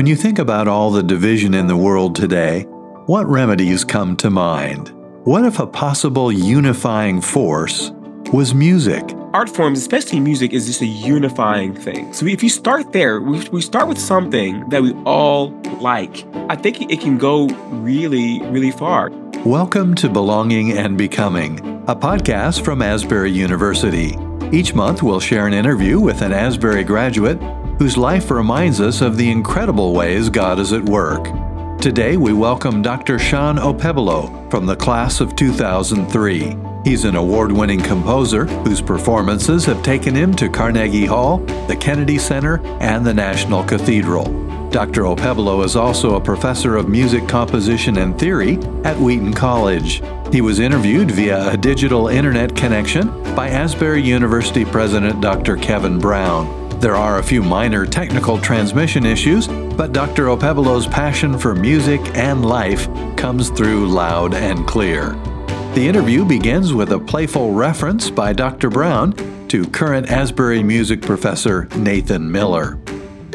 When you think about all the division in the world today, what remedies come to mind? What if a possible unifying force was music? art forms, especially music, is just a unifying thing. So if you start there, we, we start with something that we all like. I think it can go really, really far. Welcome to Belonging and Becoming, a podcast from Asbury University. Each month, we'll share an interview with an Asbury graduate whose life reminds us of the incredible ways God is at work. Today, we welcome Dr. Shawn Okpebholo from the class of 2003. He's an award winning composer whose performances have taken him to Carnegie Hall, the Kennedy Center, and the National Cathedral. Dr. Okpebholo is also a professor of music composition and theory at Wheaton College. He was interviewed via a digital internet connection by Asbury University President Dr. Kevin Brown. There are a few minor technical transmission issues, but Dr. Okpebholo's passion for music and life comes through loud and clear. The interview begins with a playful reference by Dr. Brown to current Asbury music professor Nathan Miller.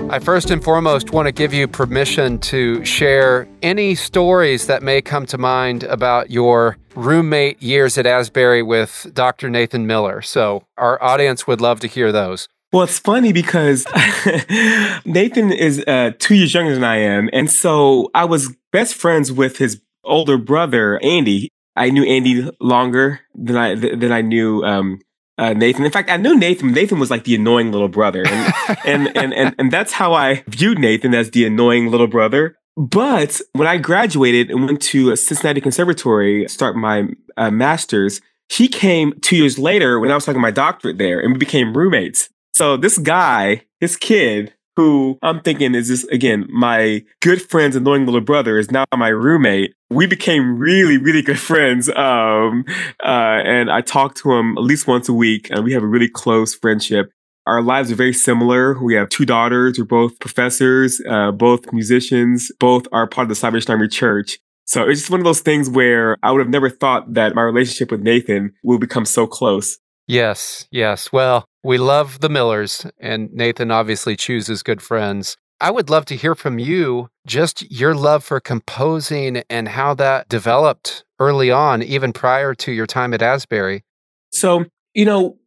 I first and foremost want to give you permission to share any stories that may come to mind about your roommate years at Asbury with Dr. Nathan Miller. So, our audience would love to hear those. Well, it's funny because Nathan is uh, two years younger than I am. And so I was best friends with his older brother, Andy. I knew Andy longer than I than I knew um, uh, Nathan. In fact, I knew Nathan. Nathan was like the annoying little brother, and, and, and and and that's how I viewed Nathan as the annoying little brother. But when I graduated and went to Cincinnati Conservatory, to start my uh, master's, he came two years later when I was talking my doctorate there, and we became roommates. So this guy, this kid, who I'm thinking is this again, my good friend's annoying little brother is now my roommate. We became really, really good friends. Um, uh, and I talk to him at least once a week and we have a really close friendship. Our lives are very similar. We have two daughters. We're both professors, uh, both musicians, both are part of the Salvation Army Church. So it's just one of those things where I would have never thought that my relationship with Nathan will become so close. Yes, yes. Well, we love the Millers, and Nathan obviously chooses good friends. I would love to hear from you just your love for composing and how that developed early on, even prior to your time at Asbury. So, you know,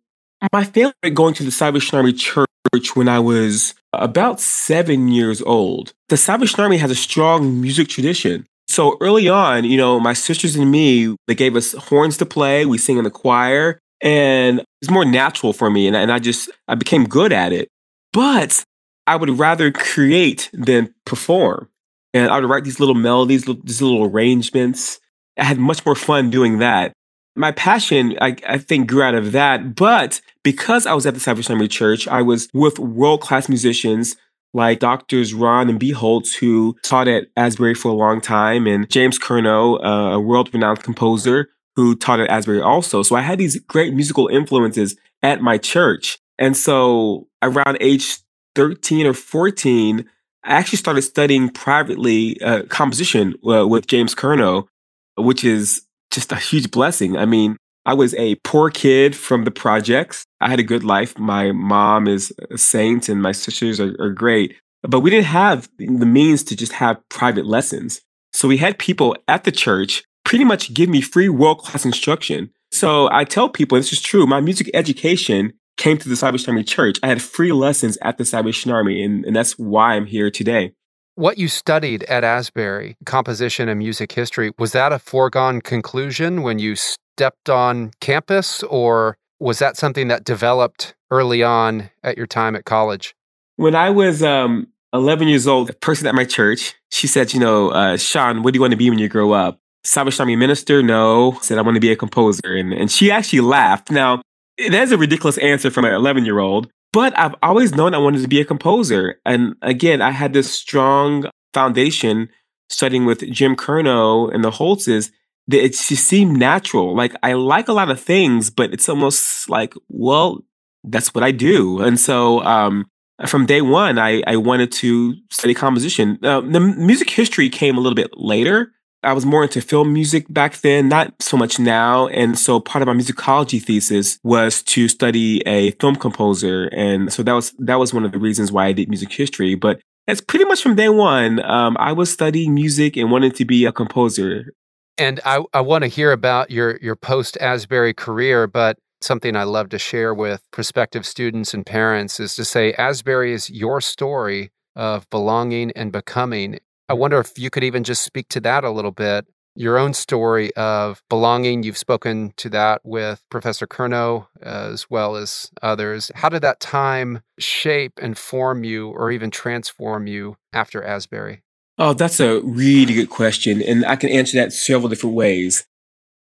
my family going to the Salvation Army Church when I was about seven years old. The Salvation Army has a strong music tradition. So early on, you know, my sisters and me, they gave us horns to play. We sing in the choir and it's more natural for me and, and i just i became good at it. But i would rather create than perform. And i would write these little melodies these little arrangements. I had much more fun doing that. My passion I, I think grew out of that. But because i was at the salvation army church i was with world-class musicians like doctors Ron and B. Holz, who taught at Asbury for a long time, and James Curnow, uh, a world renowned composer who taught at Asbury also. So I had these great musical influences at my church. And so around age 13 or 14, I actually started studying privately uh, composition uh, with James Curnow, which is just a huge blessing. I mean, I was a poor kid from the projects. I had a good life. My mom is a saint and my sisters are, are great, but we didn't have the means to just have private lessons. So we had people at the church pretty much give me free world class instruction. So I tell people this is true. My music education came to the Salvation Army Church. I had free lessons at the Salvation Army, and, and that's why I'm here today. What you studied at Asbury, composition and music history, was that a foregone conclusion when you stepped on campus, or was that something that developed early on at your time at college? When I was um, 11 years old, a person at my church, she said, You know, uh, Shawn, what do you want to be when you grow up? Salvation Army minister? No. Said, I want to be a composer. And, and she actually laughed. Now, that's a ridiculous answer from an 11 year old, but I've always known I wanted to be a composer. And again, I had this strong foundation studying with Jim Curnow and the Holzes that it just seemed natural. Like I like a lot of things, but it's almost like, well, that's what I do. And so, um, from day one, I, I wanted to study composition. Uh, the music history came a little bit later. I was more into film music back then, not so much now. And so part of my musicology thesis was to study a film composer. And so that was, that was one of the reasons why I did music history. But It's pretty much from day one. Um, I was studying music and wanted to be a composer. And I, I want to hear about your your post Asbury career, but something I love to share with prospective students and parents is to say Asbury is your story of belonging and becoming. I wonder if you could even just speak to that a little bit. Your own story of belonging, you've spoken to that with Professor Curnow as well as others. How did that time shape and form you or even transform you after Asbury? Oh, that's a really good question. And I can answer that several different ways.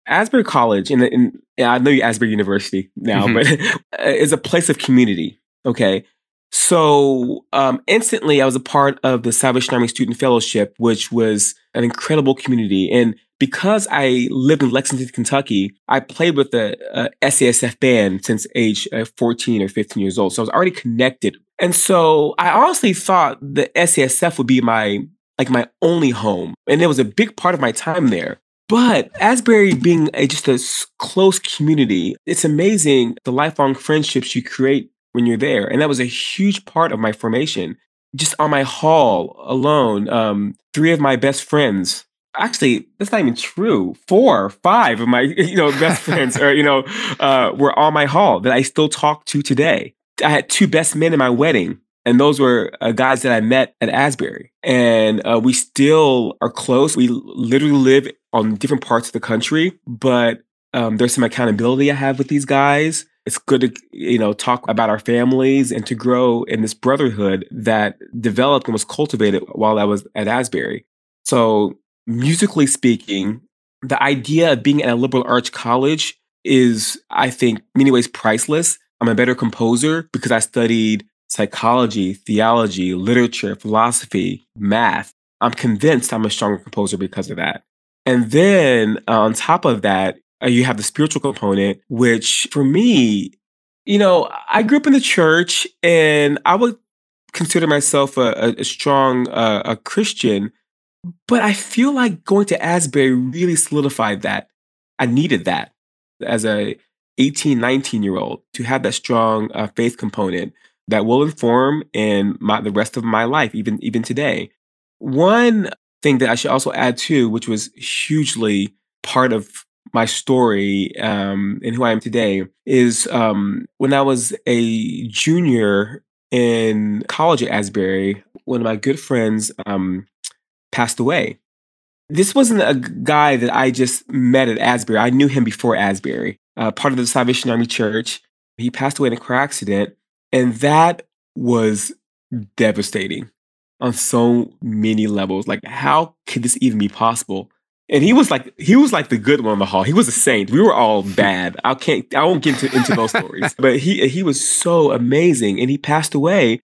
Asbury College, and, and I know you Asbury University now, mm-hmm. but is a place of community. Okay. So um, instantly, I was a part of the Salvation Army Student Fellowship, which was an incredible community. And because I lived in Lexington, Kentucky, I played with the uh, SASF band since age uh, 14 or 15 years old. So I was already connected. And so I honestly thought the SASF would be my like my only home. And it was a big part of my time there. But Asbury being a, just a close community, it's amazing the lifelong friendships you create when you're there. And that was a huge part of my formation. Just on my hall alone, um, three of my best friends, actually, that's not even true. Four, five of my, you know, best friends are, you know, uh, were on my hall that I still talk to today. I had two best men in my wedding. And those were uh, guys that I met at Asbury. And uh, we still are close. We literally live on different parts of the country, but um, there's some accountability I have with these guys it's good to you know talk about our families and to grow in this brotherhood that developed and was cultivated while I was at Asbury. So musically speaking, the idea of being at a liberal arts college is, I think, many ways priceless. I'm a better composer because I studied psychology, theology, literature, philosophy, math. I'm convinced I'm a stronger composer because of that. And then uh, on top of that, uh, you have the spiritual component, which for me, you know, I grew up in the church and I would consider myself a, a strong uh, a Christian, but I feel like going to Asbury really solidified that. I needed that as a 18, 19 year old to have that strong uh, faith component that will inform in my, the rest of my life, even even today. One thing that I should also add too, which was hugely part of my story um, and who I am today is um, when I was a junior in college at Asbury, one of my good friends um, passed away. This wasn't a guy that I just met at Asbury. I knew him before Asbury, uh, part of the Salvation Army Church. He passed away in a car accident, and that was devastating on so many levels. Like, how could this even be possible? And he was like he was like the good one on the hall. He was a saint. We were all bad. I can't I won't get into, into those stories. But he he was so amazing and he passed away.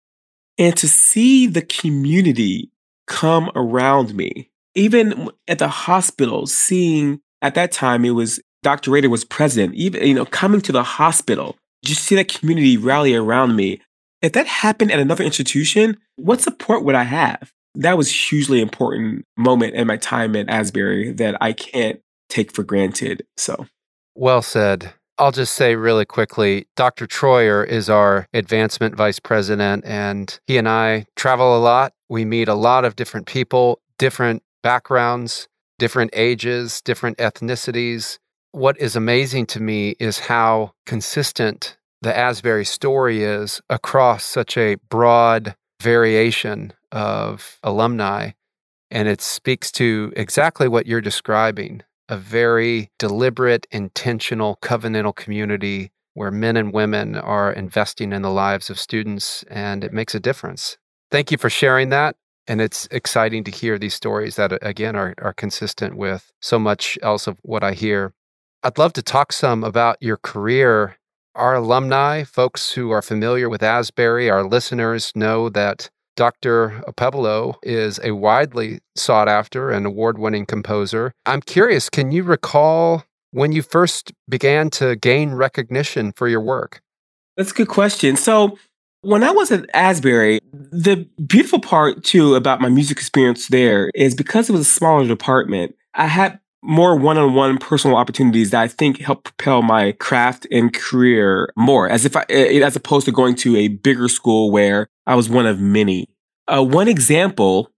And to see the community come around me, even at the hospital, seeing at that time it was Dr. Rader was president, even you know, coming to the hospital, just see that community rally around me. If that happened at another institution, what support would I have? That was hugely important moment in my time at Asbury that I can't take for granted. So, well said. I'll just say really quickly Dr. Troyer is our advancement vice president, and he and I travel a lot. We meet a lot of different people, different backgrounds, different ages, different ethnicities. What is amazing to me is how consistent the Asbury story is across such a broad variation of alumni. And it speaks to exactly what you're describing a very deliberate, intentional, covenantal community where men and women are investing in the lives of students, and it makes a difference. Thank you for sharing that. And it's exciting to hear these stories that, again, are, are consistent with so much else of what I hear. I'd love to talk some about your career. Our alumni, folks who are familiar with Asbury, our listeners know that Dr. Okpebholo is a widely sought after and award winning composer. I'm curious, can you recall when you first began to gain recognition for your work? That's a good question. So, when I was at Asbury, the beautiful part too about my music experience there is because it was a smaller department, I had more one-on-one personal opportunities that I think help propel my craft and career more as if I, as opposed to going to a bigger school where I was one of many. uh, one example,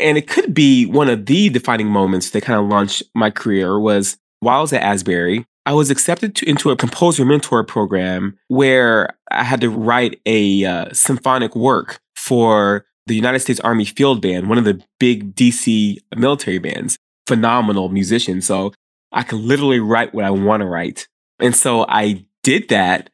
and it could be one of the defining moments that kind of launched my career, was while I was at Asbury. I was accepted to, into a composer mentor program where I had to write a uh, symphonic work for the United States Army Field Band, one of the big DC military bands. Phenomenal musician. So I could literally write what I want to write. And so I did that,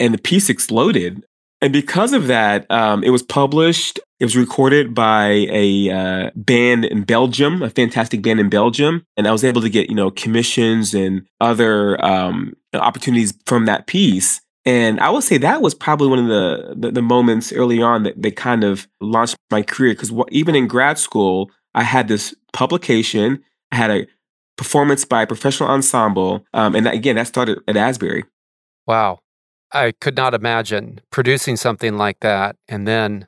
and the piece exploded. And because of that, um, it was published. It was recorded by a uh, band in Belgium, a fantastic band in Belgium, and I was able to get you know commissions and other um, opportunities from that piece. And I would say that was probably one of the the, the moments early on that, that kind of launched my career. Because even in grad school, I had this publication. I had a performance by a professional ensemble, um, and again, that started at Asbury. Wow. I could not imagine producing something like that and then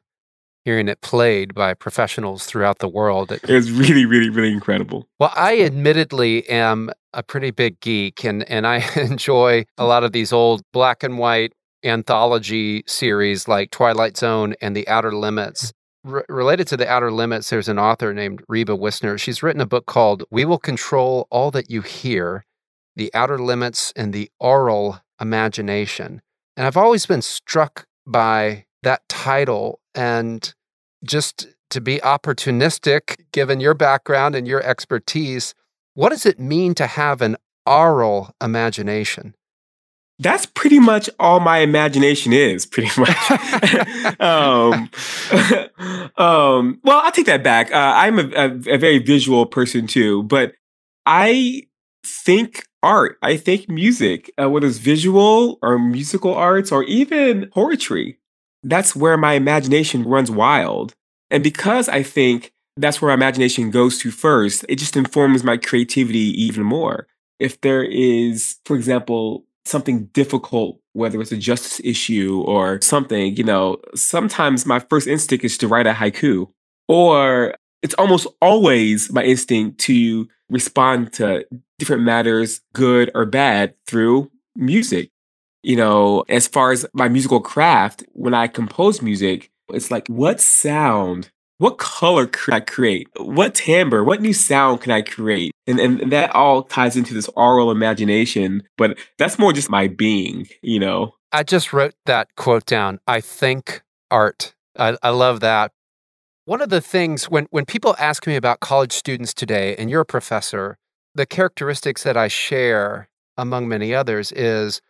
hearing it played by professionals throughout the world. It was really, really, really incredible. Well, I admittedly am a pretty big geek and, and I enjoy a lot of these old black and white anthology series like Twilight Zone and The Outer Limits. Related to The Outer Limits, there's an author named Reba Wissner. She's written a book called We Will Control All That You Hear The Outer Limits and the Aural Imagination. And I've always been struck by that title and just to be opportunistic, given your background and your expertise, what does it mean to have an aural imagination? That's pretty much all my imagination is, pretty much. um, um, well, I'll take that back. Uh, I'm a, a, a very visual person too, but I think art. I think music, uh, whether it's visual or musical arts or even poetry, that's where my imagination runs wild. And because I think that's where my imagination goes to first, it just informs my creativity even more. If there is, for example, something difficult, whether it's a justice issue or something, you know, sometimes my first instinct is to write a haiku. Or it's almost always my instinct to respond to different matters, good or bad, through music. You know, as far as my musical craft, when I compose music, it's like, what sound, what color can I create? What timbre, what new sound can I create? And, and that all ties into this aural imagination, but that's more just my being, you know? I just wrote that quote down. I think art. I, I love that. One of the things when, when people ask me about college students today, and you're a professor, the characteristics that I share, among many others, is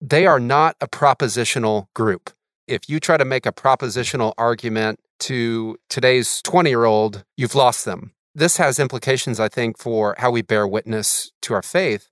they are not a propositional group. If you try to make a propositional argument to today's 20 year old, you've lost them. This has implications, I think, for how we bear witness to our faith.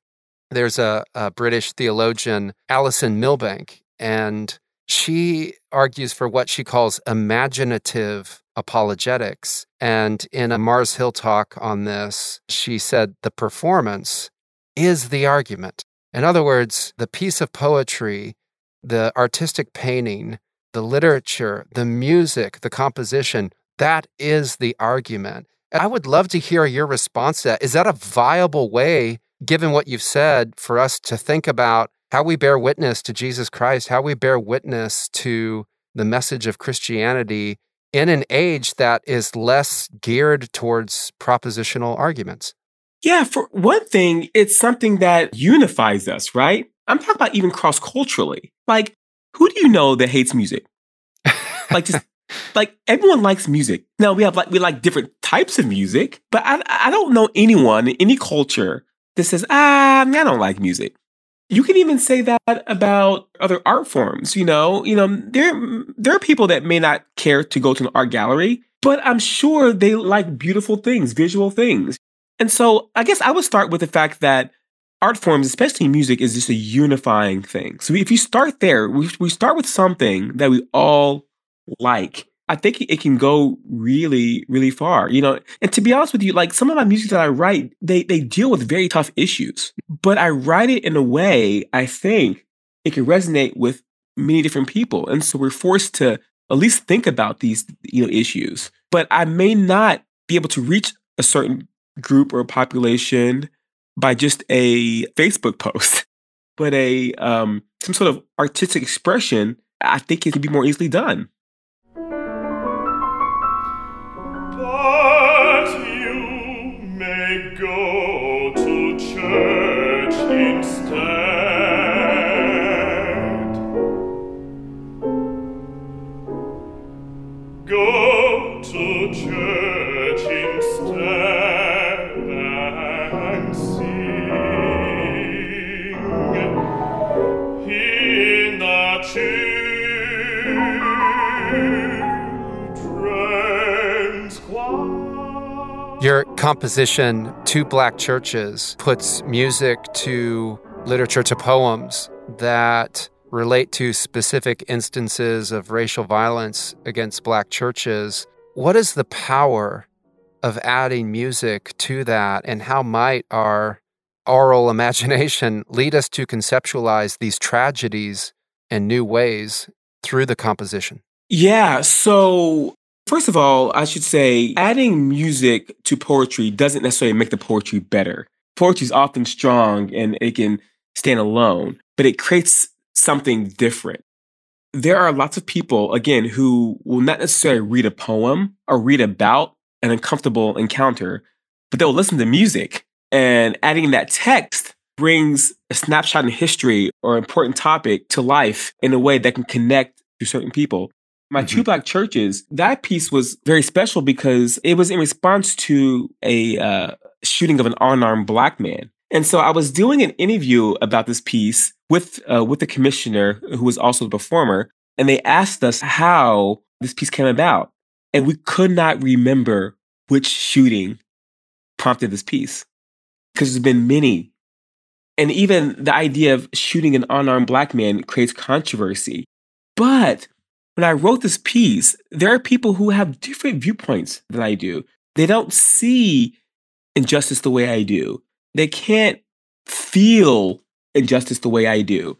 There's a, a British theologian, Alison Milbank, and she argues for what she calls imaginative apologetics. And in a Mars Hill talk on this, she said the performance is the argument. In other words, the piece of poetry, the artistic painting, the literature, the music, the composition, that is the argument. I would love to hear your response to that. Is that a viable way, given what you've said, for us to think about how we bear witness to Jesus Christ, how we bear witness to the message of Christianity in an age that is less geared towards propositional arguments? Yeah, for one thing, it's something that unifies us, right? I'm talking about even cross culturally. Like, who do you know that hates music? Like, just like everyone likes music. Now we have like we like different types of music, but I I don't know anyone in any culture that says ah I don't like music. You can even say that about other art forms. You know, you know, there there are people that may not care to go to an art gallery, but I'm sure they like beautiful things, visual things. And so I guess I would start with the fact that art forms, especially music, is just a unifying thing. So if you start there, we, we start with something that we all like. I think it can go really, really far, you know. And to be honest with you, like some of my music that I write, they they deal with very tough issues, but I write it in a way I think it can resonate with many different people, and so we're forced to at least think about these you know issues. But I may not be able to reach a certain group or population by just a Facebook post, but a um, some sort of artistic expression. I think it can be more easily done. Your composition, Two Black Churches, puts music to literature to poems that relate to specific instances of racial violence against Black churches. What is the power of adding music to that, and how might our aural imagination lead us to conceptualize these tragedies in new ways through the composition? Yeah. So First of all, I should say adding music to poetry doesn't necessarily make the poetry better. Poetry is often strong and it can stand alone, but it creates something different. There are lots of people, again, who will not necessarily read a poem or read about an uncomfortable encounter, but they'll listen to music. And adding that text brings a snapshot in history or important topic to life in a way that can connect to certain people my mm-hmm. two black churches, that piece was very special because it was in response to a uh, shooting of an unarmed black man. And so I was doing an interview about this piece with uh, with the commissioner, who was also the performer, and they asked us how this piece came about, and we could not remember which shooting prompted this piece because there's been many, and even the idea of shooting an unarmed black man creates controversy. But when I wrote this piece, there are people who have different viewpoints than I do. They don't see injustice the way I do. They can't feel injustice the way I do.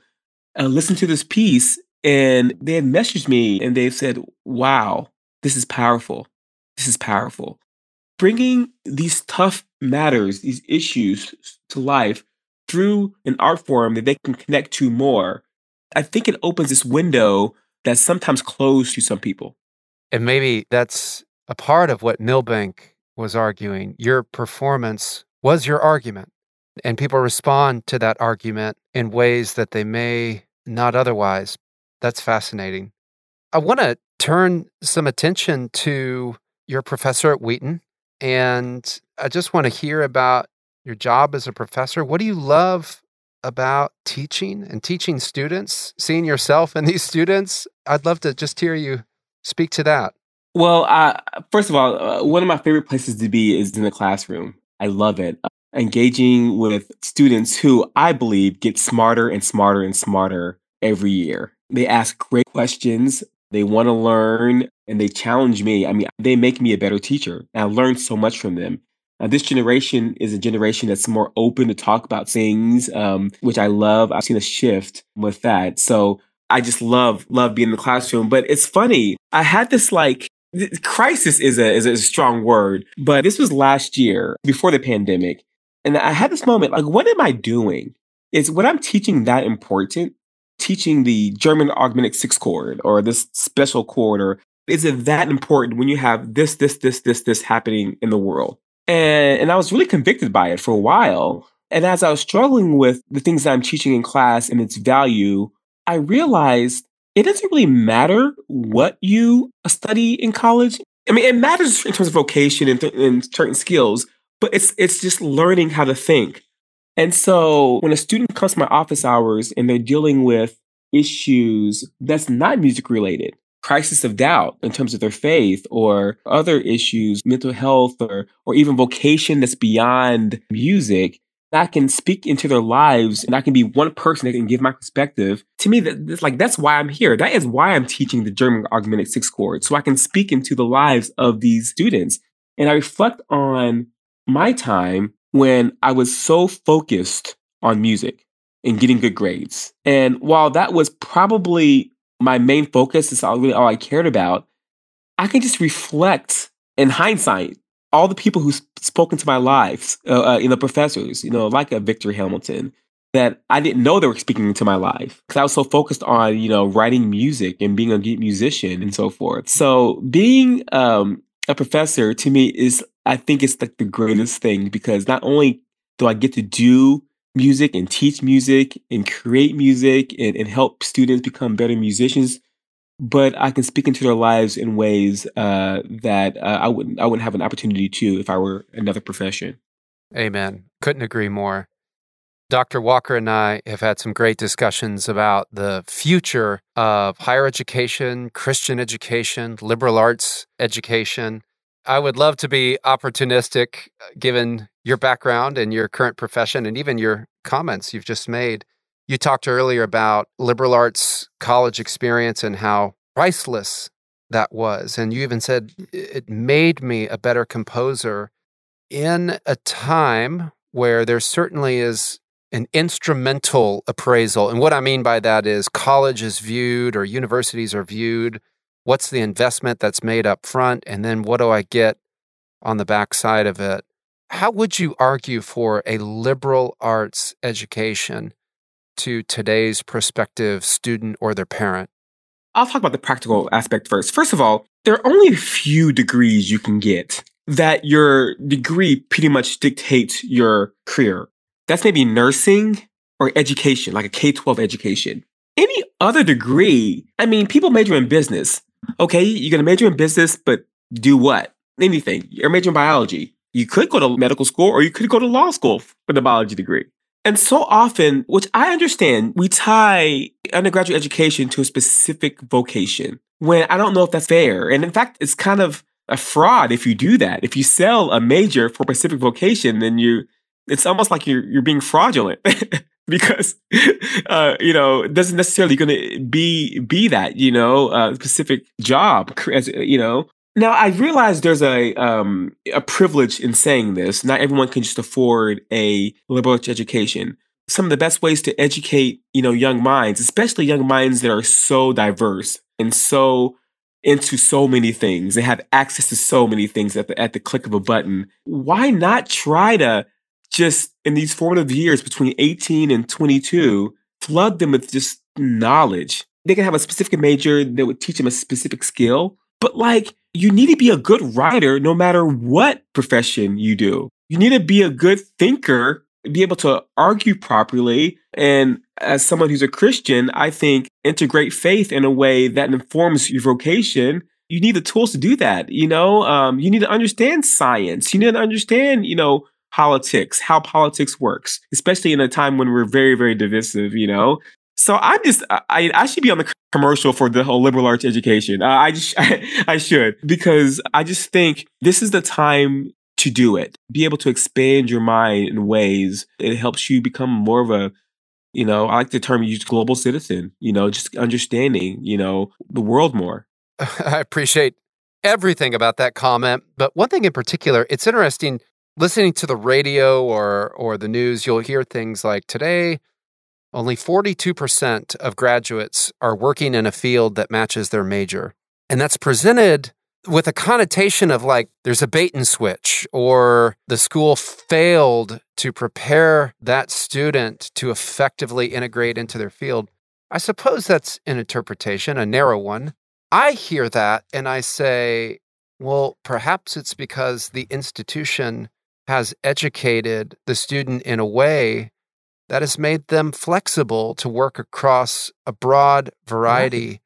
I listened to this piece and they had messaged me and they've said, wow, this is powerful. This is powerful. Bringing these tough matters, these issues to life through an art form that they can connect to more, I think it opens this window that's sometimes closed to some people. And maybe that's a part of what Milbank was arguing. Your performance was your argument, and people respond to that argument in ways that they may not otherwise. That's fascinating. I want to turn some attention to your professor at Wheaton, and I just want to hear about your job as a professor. What do you love about teaching and teaching students, seeing yourself in these students? I'd love to just hear you speak to that. Well, uh, first of all, uh, one of my favorite places to be is in the classroom. I love it. Uh, engaging with students who I believe get smarter and smarter and smarter every year. They ask great questions. They want to learn and they challenge me. I mean, they make me a better teacher. I learn so much from them. Uh, this generation is a generation that's more open to talk about things, um, which I love. I've seen a shift with that. So I just love, love being in the classroom. But it's funny. I had this like, crisis is a, is a strong word, but this was last year before the pandemic. And I had this moment like, what am I doing? Is what I'm teaching that important? Teaching the German augmented sixth chord or this special chord, or is it that important when you have this, this, this, this, this happening in the world? And, and I was really convicted by it for a while. And as I was struggling with the things that I'm teaching in class and its value, I realized it doesn't really matter what you uh, study in college. I mean, it matters in terms of vocation and, th- and certain skills, but it's it's just learning how to think. And so when a student comes to my office hours and they're dealing with issues that's not music related, crisis of doubt in terms of their faith or other issues, mental health or, or even vocation that's beyond music, that can speak into their lives and I can be one person that can give my perspective. To me, that, that's like, that's why I'm here. That is why I'm teaching the German augmented sixth chord. So I can speak into the lives of these students. And I reflect on my time when I was so focused on music and getting good grades. And while that was probably my main focus is all really all I cared about, I can just reflect in hindsight all the people who spoke into my lives, uh, uh, you know, professors, you know, like a Victor Hamilton, that I didn't know they were speaking into my life because I was so focused on, you know, writing music and being a musician and so forth. So being um, a professor to me is, I think, it's like the greatest thing because not only do I get to do music and teach music and create music and, and help students become better musicians but I can speak into their lives in ways uh, that uh, I wouldn't I wouldn't have an opportunity to if I were another profession. Amen. Couldn't agree more. Dr. Walker and I have had some great discussions about the future of higher education, Christian education, liberal arts education. I would love to be opportunistic uh, given your background and your current profession and even your comments you've just made. You talked earlier about liberal arts college experience and how priceless that was. And you even said it made me a better composer in a time where there certainly is an instrumental appraisal. And what I mean by that is college is viewed or universities are viewed. What's the investment that's made up front? And then what do I get on the backside of it? How would you argue for a liberal arts education to today's prospective student or their parent? I'll talk about the practical aspect first. First of all, there are only a few degrees you can get that your degree pretty much dictates your career. That's maybe nursing or education, like a K 12 education. Any other degree, I mean, people major in business. Okay, you're going to major in business, but do what? Anything. You're majoring in biology. You could go to medical school or you could go to law school for the biology degree. And so often, which I understand, we tie undergraduate education to a specific vocation when I don't know if that's fair. And in fact, it's kind of a fraud if you do that. If you sell a major for a specific vocation, then you it's almost like you're you're being fraudulent because uh, you know it doesn't necessarily going to be be that you know a specific job as you know. Now I realize there's a um, a privilege in saying this. Not everyone can just afford a liberal arts education. Some of the best ways to educate you know young minds, especially young minds that are so diverse and so into so many things they have access to so many things at the at the click of a button. Why not try to just in these formative years between 18 and 22, flood them with just knowledge. They can have a specific major that would teach them a specific skill, but like you need to be a good writer no matter what profession you do. You need to be a good thinker, be able to argue properly. And as someone who's a Christian, I think integrate faith in a way that informs your vocation you need the tools to do that. You know, um, you need to understand science. You need to understand, you know, politics, how politics works, especially in a time when we're very, very divisive, you know? So I'm just, I, I should be on the commercial for the whole liberal arts education. Uh, I just, I, I should, because I just think this is the time to do it. Be able to expand your mind in ways it helps you become more of a, you know, I like the term used global citizen, you know, just understanding, you know, the world more. I appreciate everything about that comment. But one thing in particular, it's interesting listening to the radio or or the news, you'll hear things like today only 42% of graduates are working in a field that matches their major. And that's presented with a connotation of like there's a bait and switch or the school failed to prepare that student to effectively integrate into their field. I suppose that's an interpretation, a narrow one. I hear that and I say, well, perhaps it's because the institution has educated the student in a way that has made them flexible to work across a broad variety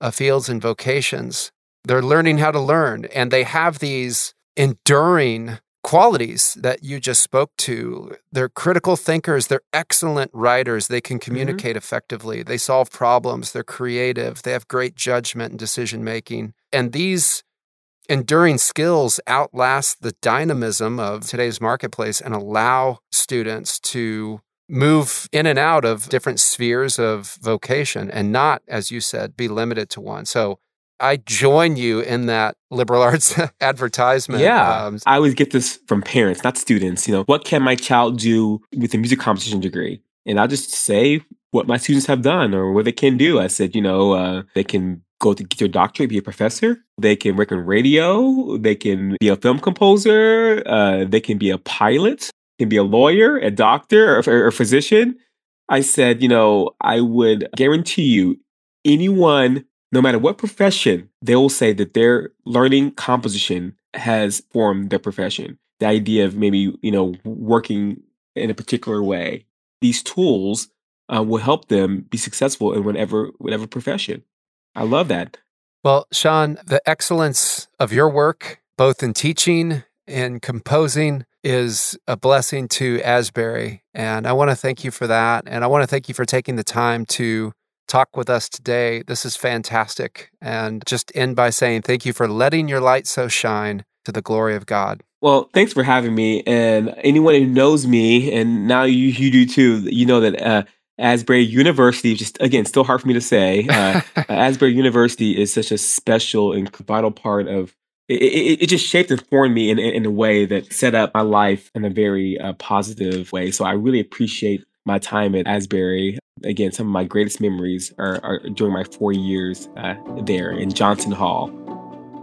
of fields and vocations. They're learning how to learn, and they have these enduring qualities that you just spoke to. They're critical thinkers, they're excellent writers, they can mm-hmm. communicate mm-hmm. effectively, they solve problems, they're creative, they have great judgment and decision making. And these enduring skills outlast the dynamism of today's marketplace and allow students to move in and out of different spheres of vocation and not, as you said, be limited to one. So I join you in that liberal arts advertisement. Yeah. Um, I always get this from parents, not students. You know, what can my child do with a music composition degree? And I'll just say what my students have done or what they can do. I said, you know, uh, they can go to get your doctorate, be a professor. They can work on radio. They can be a film composer. Uh, they can be a pilot. Can be a lawyer, a doctor, or, or a physician. I said, you know, I would guarantee you, anyone, no matter what profession, they will say that their learning composition has formed their profession. The idea of maybe, you know, working in a particular way. These tools uh, will help them be successful in whatever whatever profession. I love that. Well, Shawn, the excellence of your work, both in teaching and composing, is a blessing to Asbury. And I want to thank you for that. And I want to thank you for taking the time to talk with us today. This is fantastic. And just end by saying thank you for letting your light so shine to the glory of God. Well, thanks for having me. And anyone who knows me, and now you, you do too, you know that uh, Asbury University, just again, still hard for me to say, uh, Asbury University is such a special and vital part of it, it, it, just shaped and formed me in, in, a way that set up my life in a very uh, positive way. So I really appreciate my time at Asbury. Again, some of my greatest memories are, are during my four years uh, there in Johnson Hall.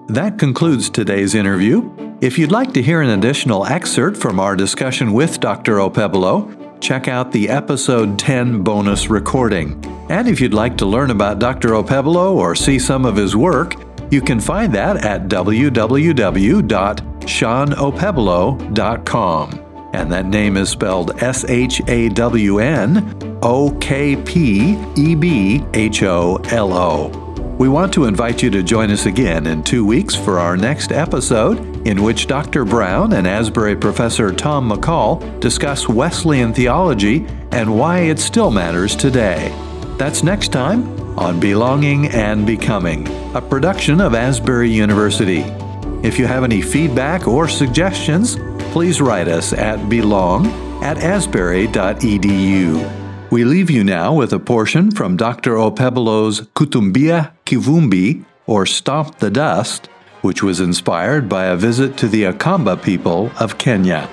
That concludes today's interview. If you'd like to hear an additional excerpt from our discussion with Dr. Okpebholo, check out the episode 10 bonus recording. And if you'd like to learn about Dr. Okpebholo or see some of his work, you can find that at www.shawnokpebholo.com. And that name is spelled S H A W N O K P E B H O L O. We want to invite you to join us again in two weeks for our next episode, in which Dr. Brown and Asbury professor Tom McCall discuss Wesleyan theology and why it still matters today. That's next time on Belonging and Becoming, a production of Asbury University. If you have any feedback or suggestions, please write us at belong at asbury.edu. We leave you now with a portion from Dr. Okpebholo's Kutimbua Kivumbi, or Stomp the Dust, which was inspired by a visit to the Akamba people of Kenya.